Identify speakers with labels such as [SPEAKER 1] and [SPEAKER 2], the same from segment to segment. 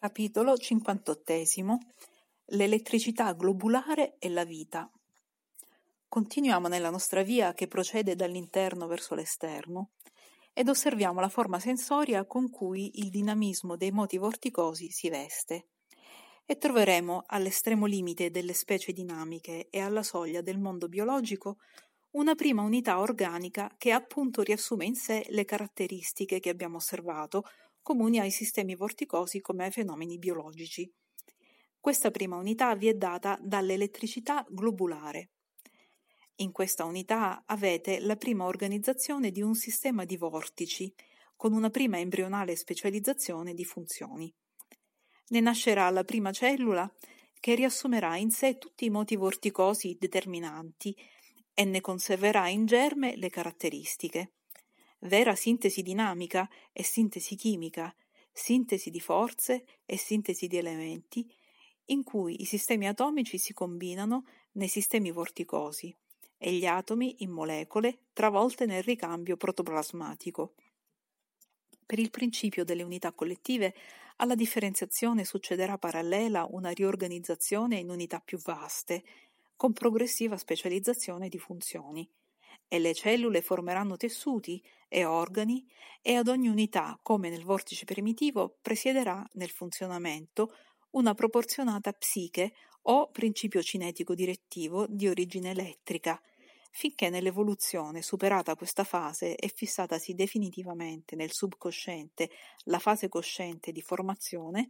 [SPEAKER 1] Capitolo cinquantottesimo L'elettricità globulare e la vita. Continuiamo nella nostra via che procede dall'interno verso l'esterno ed osserviamo la forma sensoria con cui il dinamismo dei moti vorticosi si veste e troveremo all'estremo limite delle specie dinamiche e alla soglia del mondo biologico una prima unità organica che appunto riassume in sé le caratteristiche che abbiamo osservato comuni ai sistemi vorticosi come ai fenomeni biologici. Questa prima unità vi è data dall'elettricità globulare. In questa unità avete la prima organizzazione di un sistema di vortici, con una prima embrionale specializzazione di funzioni. Ne nascerà la prima cellula che riassumerà in sé tutti i moti vorticosi determinanti e ne conserverà in germe le caratteristiche vera sintesi dinamica e sintesi chimica, sintesi di forze e sintesi di elementi, in cui i sistemi atomici si combinano nei sistemi vorticosi e gli atomi in molecole travolte nel ricambio protoplasmatico. Per il principio delle unità collettive, alla differenziazione succederà parallela una riorganizzazione in unità più vaste, con progressiva specializzazione di funzioni e le cellule formeranno tessuti e organi e ad ogni unità, come nel vortice primitivo, presiederà nel funzionamento una proporzionata psiche o principio cinetico direttivo di origine elettrica, finché nell'evoluzione, superata questa fase e fissatasi definitivamente nel subconsciente la fase cosciente di formazione,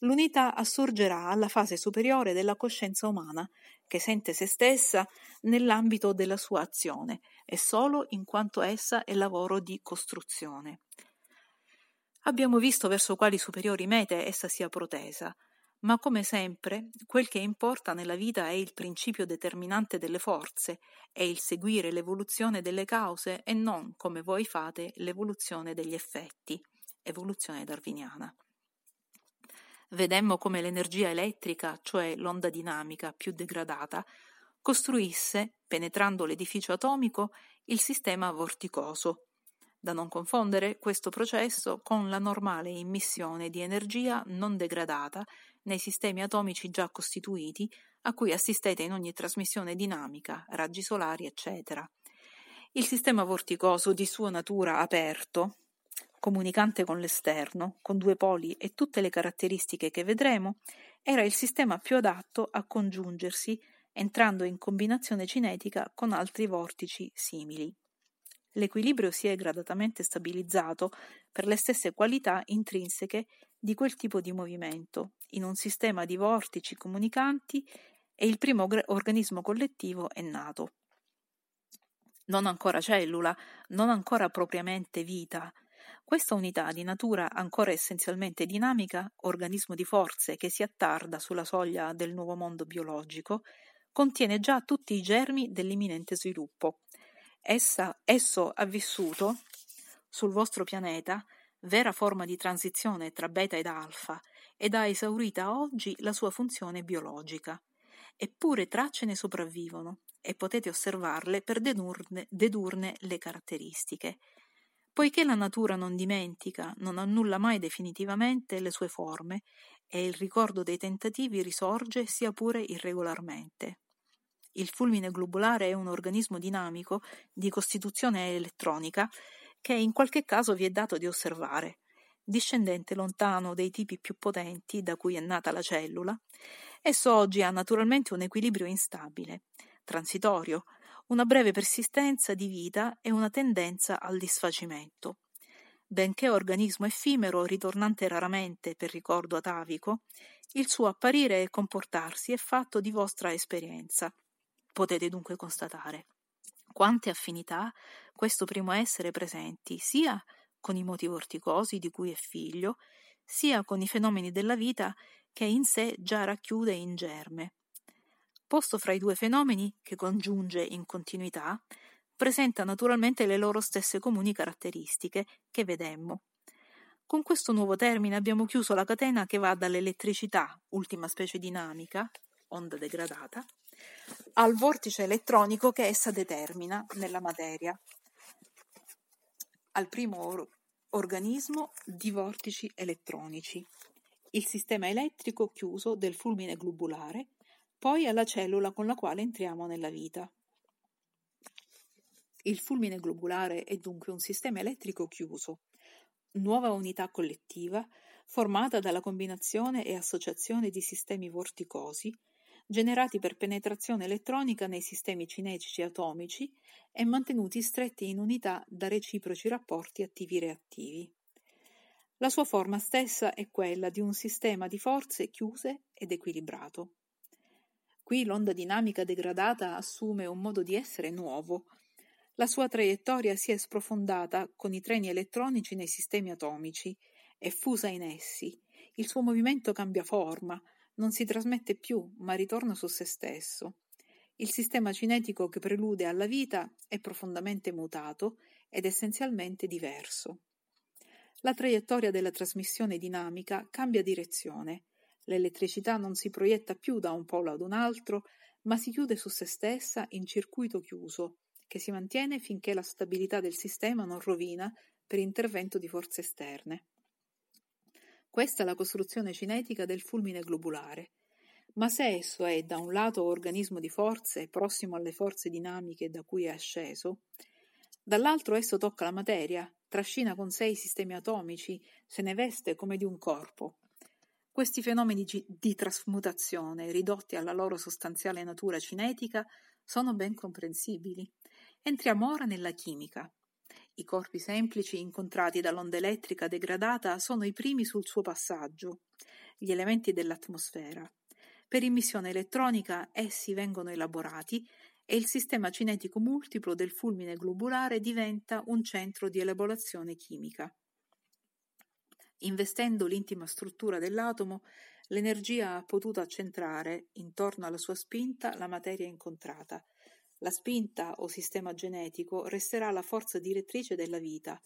[SPEAKER 1] l'unità assurgerà alla fase superiore della coscienza umana, che sente se stessa nell'ambito della sua azione e solo in quanto essa è lavoro di costruzione. Abbiamo visto verso quali superiori mete essa sia protesa, ma come sempre quel che importa nella vita è il principio determinante delle forze, è il seguire l'evoluzione delle cause e non, come voi fate, l'evoluzione degli effetti, evoluzione darwiniana. Vedemmo come l'energia elettrica, cioè l'onda dinamica più degradata, costruisse, penetrando l'edificio atomico, il sistema vorticoso. Da non confondere questo processo con la normale immissione di energia non degradata nei sistemi atomici già costituiti, a cui assistete in ogni trasmissione dinamica, raggi solari, eccetera. Il sistema vorticoso di sua natura aperto, comunicante con l'esterno, con due poli e tutte le caratteristiche che vedremo, era il sistema più adatto a congiungersi entrando in combinazione cinetica con altri vortici simili. L'equilibrio si è gradatamente stabilizzato per le stesse qualità intrinseche di quel tipo di movimento, in un sistema di vortici comunicanti e il primo organismo collettivo è nato. Non ancora cellula, non ancora propriamente vita, questa unità di natura ancora essenzialmente dinamica, organismo di forze che si attarda sulla soglia del nuovo mondo biologico, contiene già tutti i germi dell'imminente sviluppo. Essa, esso ha vissuto sul vostro pianeta, vera forma di transizione tra beta ed alfa, ed ha esaurita oggi la sua funzione biologica. Eppure tracce ne sopravvivono e potete osservarle per dedurne, dedurne le caratteristiche. Poiché la natura non dimentica, non annulla mai definitivamente le sue forme e il ricordo dei tentativi risorge sia pure irregolarmente. Il fulmine globulare è un organismo dinamico di costituzione elettronica che in qualche caso vi è dato di osservare, discendente lontano dei tipi più potenti da cui è nata la cellula. Esso oggi ha naturalmente un equilibrio instabile, transitorio, una breve persistenza di vita e una tendenza al disfacimento. Benché organismo effimero, ritornante raramente per ricordo atavico, il suo apparire e comportarsi è fatto di vostra esperienza. Potete dunque constatare quante affinità questo primo essere presenti sia con i moti vorticosi di cui è figlio, sia con i fenomeni della vita che in sé già racchiude in germe posto fra i due fenomeni, che congiunge in continuità, presenta naturalmente le loro stesse comuni caratteristiche, che vedemmo. Con questo nuovo termine abbiamo chiuso la catena che va dall'elettricità, ultima specie dinamica, onda degradata, al vortice elettronico che essa determina nella materia, al primo or- organismo di vortici elettronici, il sistema elettrico chiuso del fulmine globulare, poi alla cellula con la quale entriamo nella vita. Il fulmine globulare è dunque un sistema elettrico chiuso, nuova unità collettiva formata dalla combinazione e associazione di sistemi vorticosi generati per penetrazione elettronica nei sistemi cinetici atomici e mantenuti stretti in unità da reciproci rapporti attivi-reattivi. La sua forma stessa è quella di un sistema di forze chiuse ed equilibrato. Qui l'onda dinamica degradata assume un modo di essere nuovo. La sua traiettoria si è sprofondata con i treni elettronici nei sistemi atomici è fusa in essi. Il suo movimento cambia forma, non si trasmette più, ma ritorna su se stesso. Il sistema cinetico che prelude alla vita è profondamente mutato ed essenzialmente diverso. La traiettoria della trasmissione dinamica cambia direzione. L'elettricità non si proietta più da un polo ad un altro, ma si chiude su se stessa in circuito chiuso, che si mantiene finché la stabilità del sistema non rovina per intervento di forze esterne. Questa è la costruzione cinetica del fulmine globulare. Ma se esso è da un lato organismo di forze, prossimo alle forze dinamiche da cui è asceso, dall'altro esso tocca la materia, trascina con sé i sistemi atomici, se ne veste come di un corpo. Questi fenomeni di trasmutazione, ridotti alla loro sostanziale natura cinetica, sono ben comprensibili. Entriamo ora nella chimica. I corpi semplici incontrati dall'onda elettrica degradata sono i primi sul suo passaggio, gli elementi dell'atmosfera. Per immissione elettronica essi vengono elaborati e il sistema cinetico multiplo del fulmine globulare diventa un centro di elaborazione chimica. Investendo l'intima struttura dell'atomo, l'energia ha potuto accentrare intorno alla sua spinta la materia incontrata, la spinta o sistema genetico resterà la forza direttrice della vita,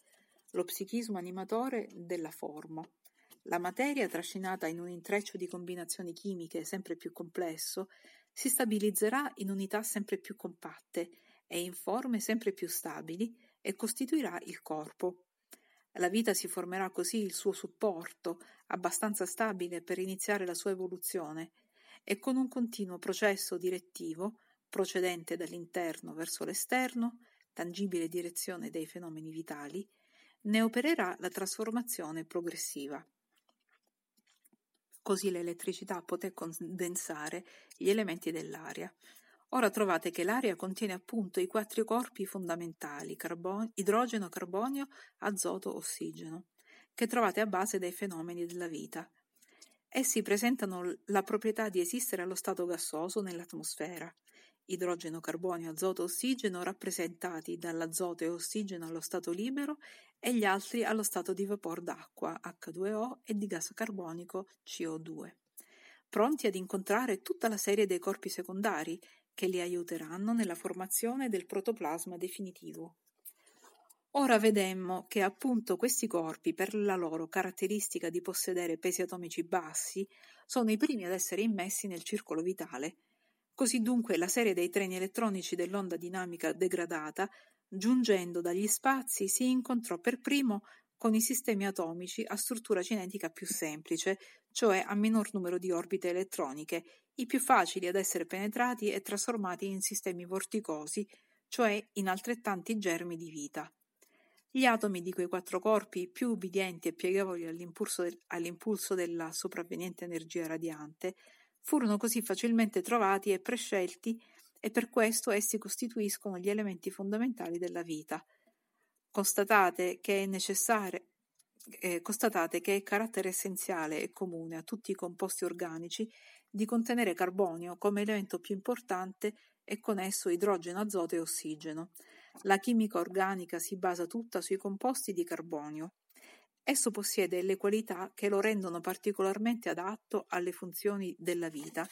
[SPEAKER 1] lo psichismo animatore della forma. La materia, trascinata in un intreccio di combinazioni chimiche sempre più complesso, si stabilizzerà in unità sempre più compatte e in forme sempre più stabili e costituirà il corpo. La vita si formerà così il suo supporto, abbastanza stabile per iniziare la sua evoluzione, e con un continuo processo direttivo procedente dall'interno verso l'esterno, tangibile direzione dei fenomeni vitali, ne opererà la trasformazione progressiva. Così l'elettricità poté condensare gli elementi dell'aria. Ora trovate che l'aria contiene appunto i quattro corpi fondamentali carbon- idrogeno, carbonio, azoto, ossigeno, che trovate a base dei fenomeni della vita. Essi presentano la proprietà di esistere allo stato gassoso nell'atmosfera, idrogeno, carbonio, azoto, ossigeno rappresentati dall'azoto e ossigeno allo stato libero e gli altri allo stato di vapor d'acqua H2O e di gas carbonico CO2, pronti ad incontrare tutta la serie dei corpi secondari che li aiuteranno nella formazione del protoplasma definitivo. Ora vedemmo che appunto questi corpi, per la loro caratteristica di possedere pesi atomici bassi, sono i primi ad essere immessi nel circolo vitale Così dunque la serie dei treni elettronici dell'onda dinamica degradata, giungendo dagli spazi, si incontrò per primo con i sistemi atomici a struttura cinetica più semplice, cioè a minor numero di orbite elettroniche, i più facili ad essere penetrati e trasformati in sistemi vorticosi, cioè in altrettanti germi di vita. Gli atomi di quei quattro corpi, più ubbidienti e pieghevoli all'impulso, del, all'impulso della sopravveniente energia radiante, furono così facilmente trovati e prescelti e per questo essi costituiscono gli elementi fondamentali della vita. Constatate che è necessario eh, constatate che è carattere essenziale e comune a tutti i composti organici di contenere carbonio come elemento più importante e con esso idrogeno, azoto e ossigeno. La chimica organica si basa tutta sui composti di carbonio. Esso possiede le qualità che lo rendono particolarmente adatto alle funzioni della vita,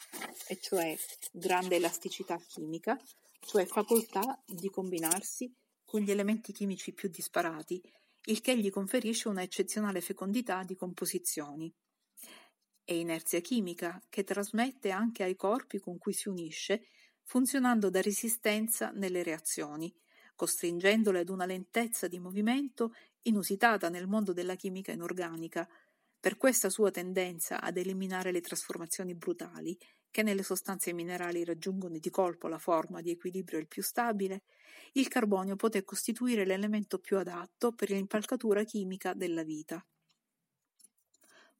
[SPEAKER 1] e cioè grande elasticità chimica, cioè facoltà di combinarsi con gli elementi chimici più disparati, il che gli conferisce una eccezionale fecondità di composizioni. E inerzia chimica, che trasmette anche ai corpi con cui si unisce, funzionando da resistenza nelle reazioni, costringendole ad una lentezza di movimento inusitata nel mondo della chimica inorganica, Per questa sua tendenza ad eliminare le trasformazioni brutali, che nelle sostanze minerali raggiungono di colpo la forma di equilibrio il più stabile, il carbonio poté costituire l'elemento più adatto per l'impalcatura chimica della vita.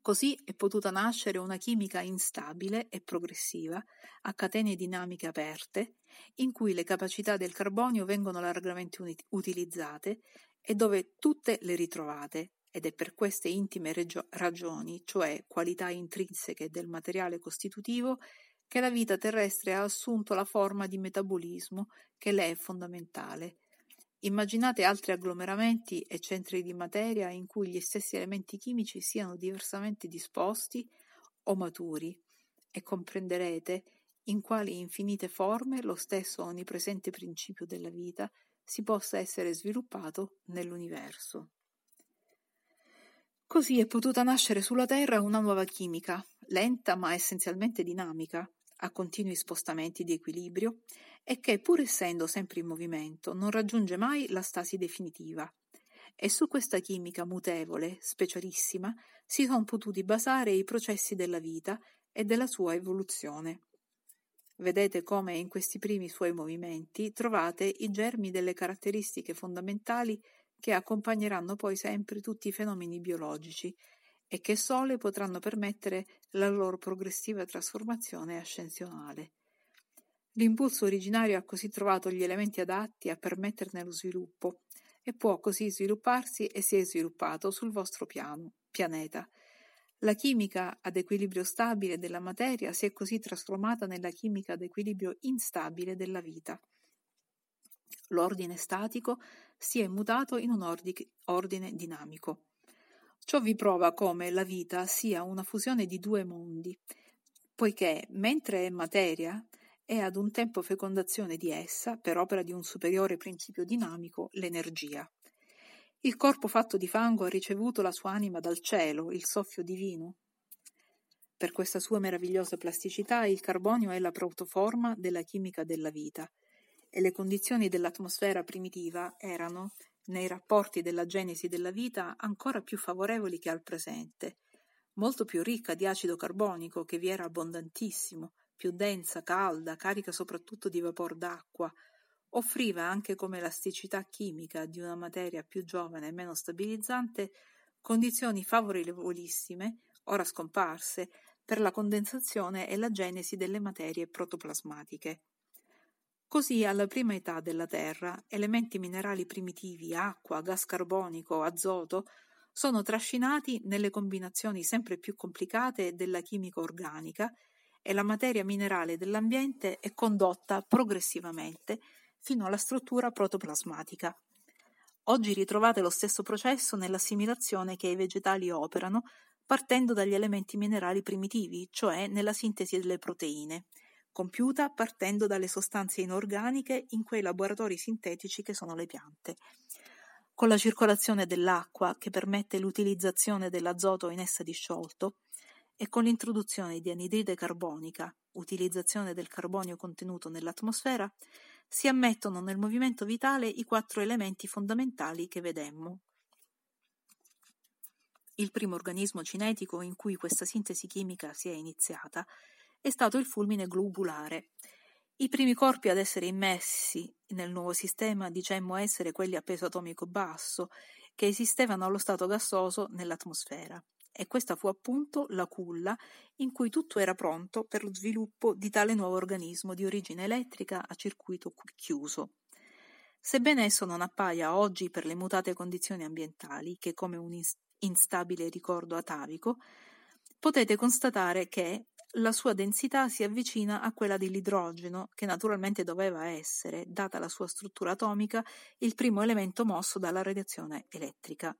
[SPEAKER 1] Così è potuta nascere una chimica instabile e progressiva, a catene dinamiche aperte, in cui le capacità del carbonio vengono largamente utilizzate e dove tutte le ritrovate, ed è per queste intime regio- ragioni, cioè qualità intrinseche del materiale costitutivo, che la vita terrestre ha assunto la forma di metabolismo che le è fondamentale. Immaginate altri agglomeramenti e centri di materia in cui gli stessi elementi chimici siano diversamente disposti o maturi e comprenderete in quali infinite forme lo stesso onnipresente principio della vita si possa essere sviluppato nell'universo. Così è potuta nascere sulla Terra una nuova chimica, lenta ma essenzialmente dinamica, a continui spostamenti di equilibrio e che, pur essendo sempre in movimento, non raggiunge mai la stasi definitiva. E su questa chimica mutevole, specialissima, si sono potuti basare i processi della vita e della sua evoluzione. Vedete come in questi primi suoi movimenti trovate i germi delle caratteristiche fondamentali che accompagneranno poi sempre tutti i fenomeni biologici e che sole potranno permettere la loro progressiva trasformazione ascensionale. L'impulso originario ha così trovato gli elementi adatti a permetterne lo sviluppo e può così svilupparsi e si è sviluppato sul vostro piano, pianeta. La chimica ad equilibrio stabile della materia si è così trasformata nella chimica ad equilibrio instabile della vita. L'ordine statico si è mutato in un ordine dinamico. Ciò vi prova come la vita sia una fusione di due mondi, poiché mentre è materia, è ad un tempo fecondazione di essa, per opera di un superiore principio dinamico, l'energia. Il corpo fatto di fango ha ricevuto la sua anima dal cielo, il soffio divino. Per questa sua meravigliosa plasticità il carbonio è la protoforma della chimica della vita e le condizioni dell'atmosfera primitiva erano nei rapporti della genesi della vita ancora più favorevoli che al presente, molto più ricca di acido carbonico che vi era abbondantissimo, più densa, calda, carica soprattutto di vapor d'acqua, offriva anche come elasticità chimica di una materia più giovane e meno stabilizzante condizioni favorevolissime, ora scomparse, per la condensazione e la genesi delle materie protoplasmatiche. Così alla prima età della Terra elementi minerali primitivi, acqua, gas carbonico, azoto, sono trascinati nelle combinazioni sempre più complicate della chimica organica e la materia minerale dell'ambiente è condotta progressivamente fino alla struttura protoplasmatica. Oggi ritrovate lo stesso processo nell'assimilazione che i vegetali operano partendo dagli elementi minerali primitivi, cioè nella sintesi delle proteine compiuta partendo dalle sostanze inorganiche in quei laboratori sintetici che sono le piante. Con la circolazione dell'acqua, che permette l'utilizzazione dell'azoto in essa disciolto, e con l'introduzione di anidride carbonica, utilizzazione del carbonio contenuto nell'atmosfera, si ammettono nel movimento vitale i quattro elementi fondamentali che vedemmo. Il primo organismo cinetico in cui questa sintesi chimica si è iniziata è stato il fulmine globulare. I primi corpi ad essere immessi nel nuovo sistema dicemmo essere quelli a peso atomico basso, che esistevano allo stato gassoso nell'atmosfera. E questa fu appunto la culla in cui tutto era pronto per lo sviluppo di tale nuovo organismo di origine elettrica a circuito chiuso. Sebbene esso non appaia oggi per le mutate condizioni ambientali, che come un instabile ricordo atavico, potete constatare che la sua densità si avvicina a quella dell'idrogeno, che naturalmente doveva essere, data la sua struttura atomica, il primo elemento mosso dalla radiazione elettrica.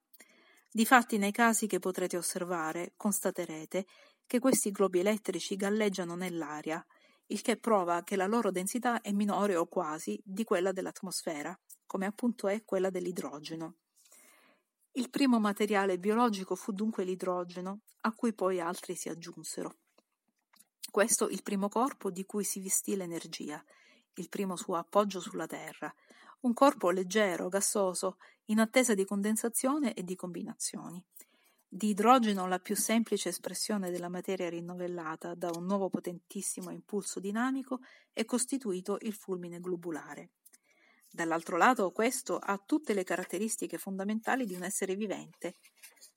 [SPEAKER 1] Difatti, nei casi che potrete osservare, constaterete che questi globi elettrici galleggiano nell'aria, il che prova che la loro densità è minore o quasi di quella dell'atmosfera, come appunto è quella dell'idrogeno. Il primo materiale biologico fu dunque l'idrogeno, a cui poi altri si aggiunsero. Questo il primo corpo di cui si vestì l'energia, il primo suo appoggio sulla Terra, un corpo leggero, gassoso, in attesa di condensazione e di combinazioni. di idrogeno la più semplice espressione della materia rinnovellata da un nuovo potentissimo impulso dinamico è costituito il fulmine globulare. Dall'altro lato questo ha tutte le caratteristiche fondamentali di un essere vivente.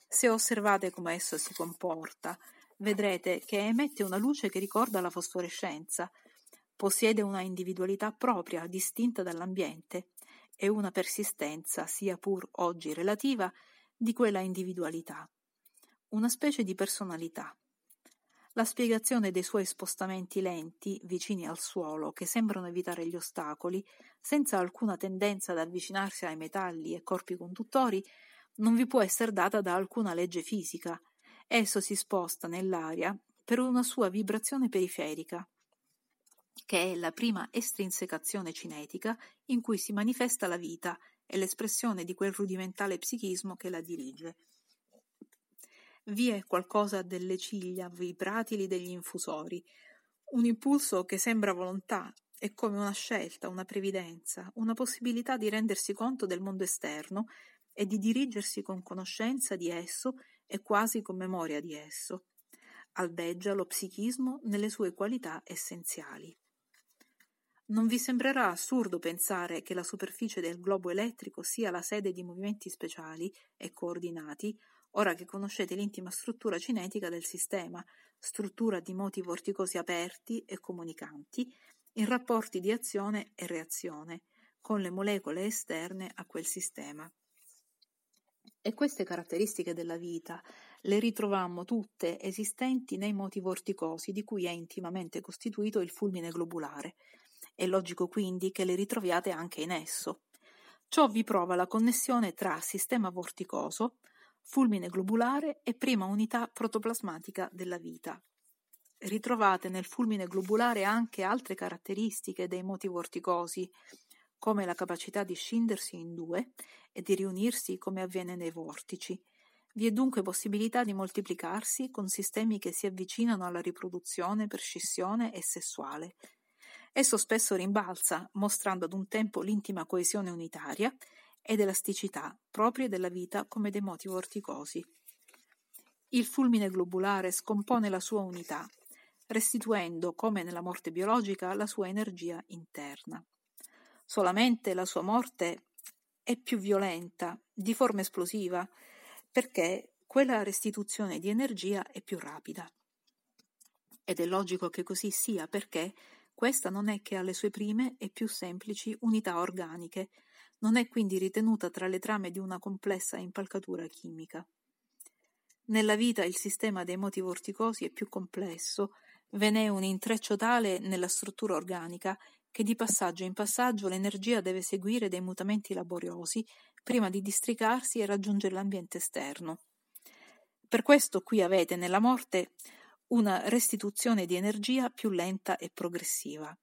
[SPEAKER 1] Se osservate come esso si comporta, vedrete che emette una luce che ricorda la fosforescenza, possiede una individualità propria, distinta dall'ambiente, e una persistenza, sia pur oggi relativa, di quella individualità una specie di personalità. La spiegazione dei suoi spostamenti lenti, vicini al suolo, che sembrano evitare gli ostacoli, senza alcuna tendenza ad avvicinarsi ai metalli e corpi conduttori, non vi può essere data da alcuna legge fisica. Esso si sposta nell'aria per una sua vibrazione periferica, che è la prima estrinsecazione cinetica in cui si manifesta la vita e l'espressione di quel rudimentale psichismo che la dirige. Vi è qualcosa delle ciglia vibratili degli infusori, un impulso che sembra volontà, è come una scelta, una previdenza, una possibilità di rendersi conto del mondo esterno e di dirigersi con conoscenza di esso e quasi con memoria di esso. Albeggia lo psichismo nelle sue qualità essenziali. Non vi sembrerà assurdo pensare che la superficie del globo elettrico sia la sede di movimenti speciali e coordinati ora che conoscete l'intima struttura cinetica del sistema, struttura di moti vorticosi aperti e comunicanti, in rapporti di azione e reazione, con le molecole esterne a quel sistema. E queste caratteristiche della vita le ritrovammo tutte esistenti nei moti vorticosi di cui è intimamente costituito il fulmine globulare. È logico quindi che le ritroviate anche in esso. Ciò vi prova la connessione tra sistema vorticoso, fulmine globulare è prima unità protoplasmatica della vita. Ritrovate nel fulmine globulare anche altre caratteristiche dei moti vorticosi, come la capacità di scindersi in due e di riunirsi come avviene nei vortici. Vi è dunque possibilità di moltiplicarsi con sistemi che si avvicinano alla riproduzione per scissione e sessuale. Esso spesso rimbalza, mostrando ad un tempo l'intima coesione unitaria ed elasticità proprie della vita come dei moti vorticosi. Il fulmine globulare scompone la sua unità, restituendo, come nella morte biologica, la sua energia interna. Solamente la sua morte è più violenta, di forma esplosiva, perché quella restituzione di energia è più rapida. Ed è logico che così sia perché questa non è che alle sue prime e più semplici unità organiche, non è quindi ritenuta tra le trame di una complessa impalcatura chimica. Nella vita il sistema dei moti vorticosi è più complesso, ve n'è un intreccio tale nella struttura organica che di passaggio in passaggio l'energia deve seguire dei mutamenti laboriosi prima di districarsi e raggiungere l'ambiente esterno. Per questo qui avete nella morte una restituzione di energia più lenta e progressiva.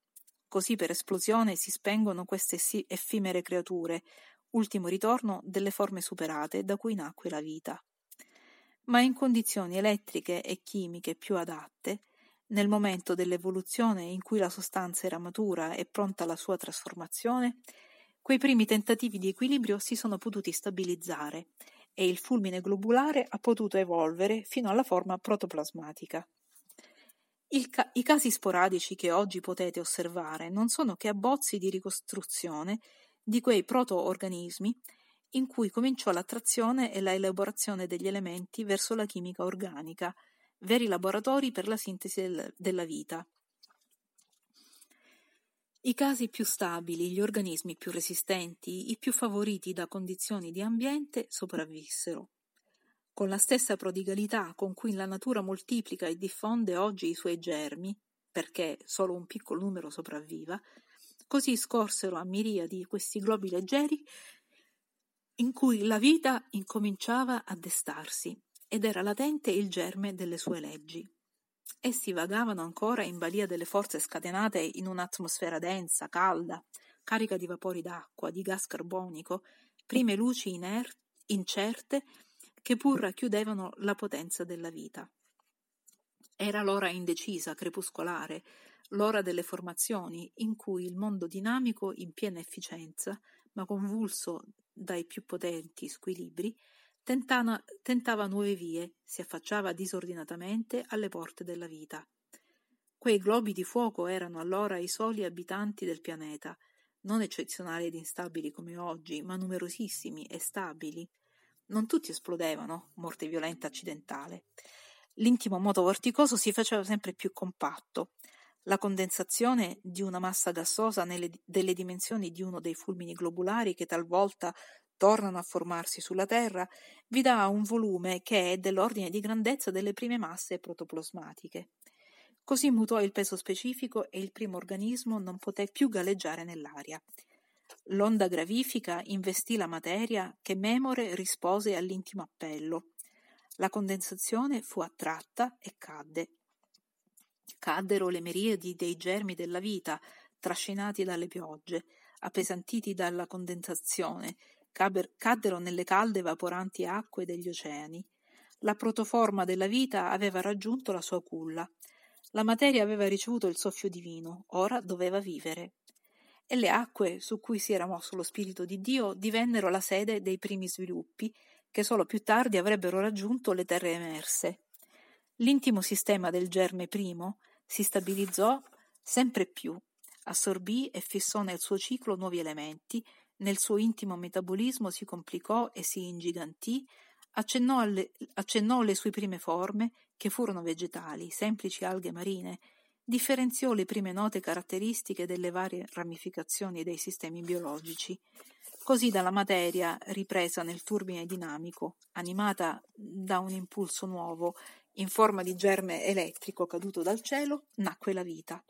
[SPEAKER 1] Così per esplosione si spengono queste effimere creature, ultimo ritorno delle forme superate da cui nacque la vita. Ma in condizioni elettriche e chimiche più adatte, nel momento dell'evoluzione in cui la sostanza era matura e pronta alla sua trasformazione, quei primi tentativi di equilibrio si sono potuti stabilizzare e il fulmine globulare ha potuto evolvere fino alla forma protoplasmatica. Ca- I casi sporadici che oggi potete osservare non sono che abbozzi di ricostruzione di quei proto-organismi in cui cominciò l'attrazione e la elaborazione degli elementi verso la chimica organica, veri laboratori per la sintesi del- della vita. I casi più stabili, gli organismi più resistenti, i più favoriti da condizioni di ambiente sopravvissero. Con la stessa prodigalità con cui la natura moltiplica e diffonde oggi i suoi germi, perché solo un piccolo numero sopravviva, così scorsero a miriadi questi globi leggeri in cui la vita incominciava a destarsi ed era latente il germe delle sue leggi. Essi vagavano ancora in balia delle forze scatenate in un'atmosfera densa, calda, carica di vapori d'acqua, di gas carbonico, prime luci inerti, incerte che pur racchiudevano la potenza della vita. Era l'ora indecisa, crepuscolare, l'ora delle formazioni, in cui il mondo dinamico in piena efficienza, ma convulso dai più potenti squilibri, tentana, tentava nuove vie, si affacciava disordinatamente alle porte della vita. Quei globi di fuoco erano allora i soli abitanti del pianeta, non eccezionali ed instabili come oggi, ma numerosissimi e stabili. Non tutti esplodevano, morte violenta accidentale. L'intimo moto vorticoso si faceva sempre più compatto. La condensazione di una massa gassosa nelle, delle dimensioni di uno dei fulmini globulari che talvolta tornano a formarsi sulla Terra vi dà un volume che è dell'ordine di grandezza delle prime masse protoplasmatiche. Così mutò il peso specifico e il primo organismo non poté più galleggiare nell'aria. L'onda gravifica investì la materia che Memore rispose all'intimo appello. La condensazione fu attratta e cadde. Caddero le miriadi dei germi della vita, trascinati dalle piogge, appesantiti dalla condensazione, caddero nelle calde vaporanti acque degli oceani. La protoforma della vita aveva raggiunto la sua culla. La materia aveva ricevuto il soffio divino, ora doveva vivere. E le acque su cui si era mosso lo Spirito di Dio divennero la sede dei primi sviluppi, che solo più tardi avrebbero raggiunto le terre emerse. L'intimo sistema del germe primo si stabilizzò sempre più, assorbì e fissò nel suo ciclo nuovi elementi, nel suo intimo metabolismo si complicò e si ingigantì, accennò alle, accennò le sue prime forme, che furono vegetali, semplici alghe marine, differenziò le prime note caratteristiche delle varie ramificazioni dei sistemi biologici. Così dalla materia, ripresa nel turbine dinamico, animata da un impulso nuovo, in forma di germe elettrico caduto dal cielo, nacque la vita.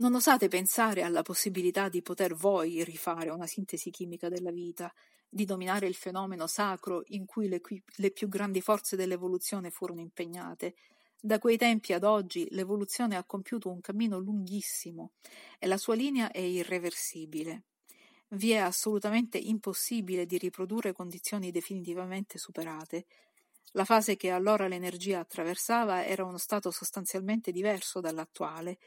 [SPEAKER 1] Non osate pensare alla possibilità di poter voi rifare una sintesi chimica della vita, di dominare il fenomeno sacro in cui le, le più grandi forze dell'evoluzione furono impegnate. Da quei tempi ad oggi l'evoluzione ha compiuto un cammino lunghissimo e la sua linea è irreversibile. Vi è assolutamente impossibile di riprodurre condizioni definitivamente superate. La fase che allora l'energia attraversava era uno stato sostanzialmente diverso dall'attuale.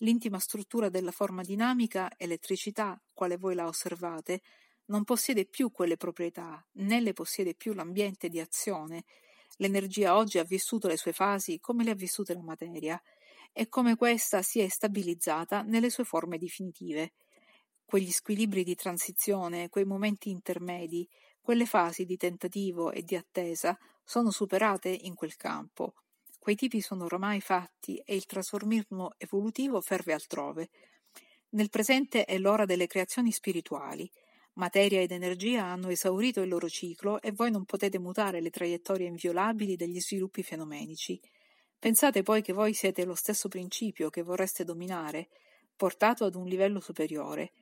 [SPEAKER 1] L'intima struttura della forma dinamica, elettricità, quale voi la osservate, non possiede più quelle proprietà, né le possiede più l'ambiente di azione. L'energia oggi ha vissuto le sue fasi come le ha vissute la materia, e come questa si è stabilizzata nelle sue forme definitive. Quegli squilibri di transizione, quei momenti intermedi, quelle fasi di tentativo e di attesa sono superate in quel campo. Quei tipi sono ormai fatti e il trasformismo evolutivo ferve altrove. Nel presente è l'ora delle creazioni spirituali, Materia ed energia hanno esaurito il loro ciclo e voi non potete mutare le traiettorie inviolabili degli sviluppi fenomenici. Pensate poi che voi siete lo stesso principio che vorreste dominare, portato ad un livello superiore.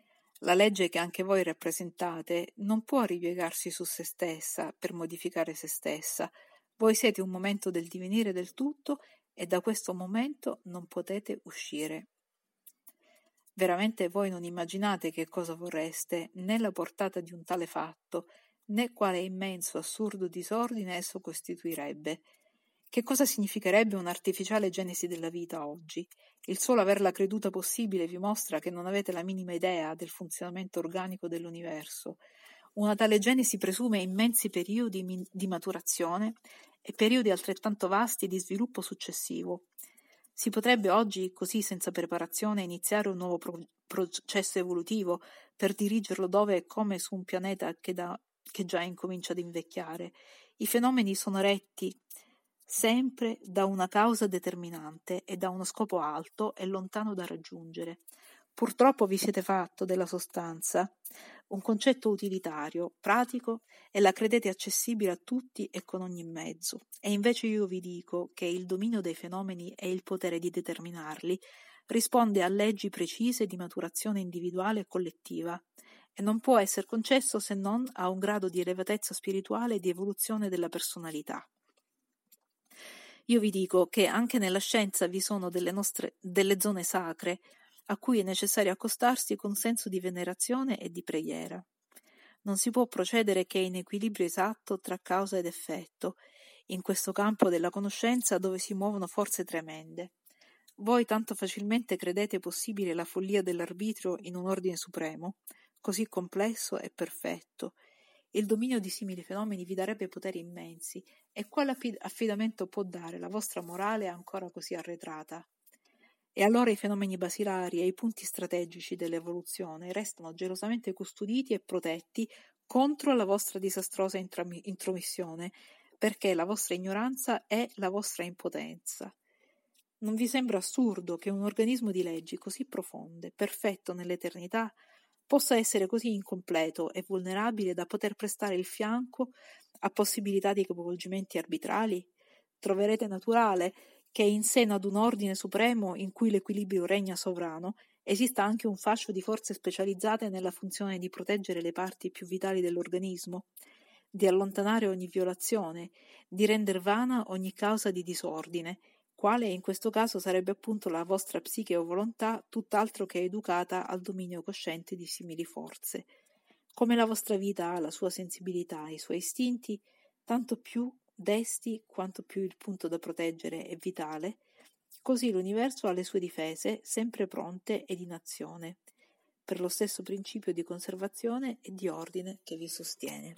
[SPEAKER 1] La legge che anche voi rappresentate non può ripiegarsi su se stessa per modificare se stessa. Voi siete un momento del divenire del tutto e da questo momento non potete uscire. Veramente voi non immaginate che cosa vorreste, né la portata di un tale fatto, né quale immenso, assurdo disordine esso costituirebbe. Che cosa significherebbe un'artificiale genesi della vita oggi? Il solo averla creduta possibile vi mostra che non avete la minima idea del funzionamento organico dell'universo. Una tale genesi presume immensi periodi di maturazione e periodi altrettanto vasti di sviluppo successivo. Si potrebbe oggi, così senza preparazione, iniziare un nuovo pro- processo evolutivo per dirigerlo dove e come su un pianeta che, da, che già incomincia ad invecchiare. I fenomeni sono retti sempre da una causa determinante e da uno scopo alto e lontano da raggiungere. Purtroppo vi siete fatto della sostanza un concetto utilitario, pratico e la credete accessibile a tutti e con ogni mezzo. E invece io vi dico che il dominio dei fenomeni e il potere di determinarli risponde a leggi precise di maturazione individuale e collettiva e non può essere concesso se non a un grado di elevatezza spirituale e di evoluzione della personalità. Io vi dico che anche nella scienza vi sono delle, nostre, delle zone sacre a cui è necessario accostarsi con senso di venerazione e di preghiera. Non si può procedere che in equilibrio esatto tra causa ed effetto, in questo campo della conoscenza dove si muovono forze tremende. Voi tanto facilmente credete possibile la follia dell'arbitrio in un ordine supremo, così complesso e perfetto. il dominio di simili fenomeni vi darebbe poteri immensi, e quale affidamento può dare la vostra morale ancora così arretrata? E allora i fenomeni basilari e i punti strategici dell'evoluzione restano gelosamente custoditi e protetti contro la vostra disastrosa intromissione, perché la vostra ignoranza è la vostra impotenza. Non vi sembra assurdo che un organismo di leggi così profonde, perfetto nell'eternità, possa essere così incompleto e vulnerabile da poter prestare il fianco a possibilità di capovolgimenti arbitrali? Troverete naturale che in seno ad un ordine supremo in cui l'equilibrio regna sovrano, esista anche un fascio di forze specializzate nella funzione di proteggere le parti più vitali dell'organismo, di allontanare ogni violazione, di render vana ogni causa di disordine, quale in questo caso sarebbe appunto la vostra psiche o volontà, tutt'altro che educata al dominio cosciente di simili forze. Come la vostra vita ha la sua sensibilità e i suoi istinti, tanto più desti quanto più il punto da proteggere è vitale, così l'universo ha le sue difese sempre pronte ed in azione, per lo stesso principio di conservazione e di ordine che vi sostiene.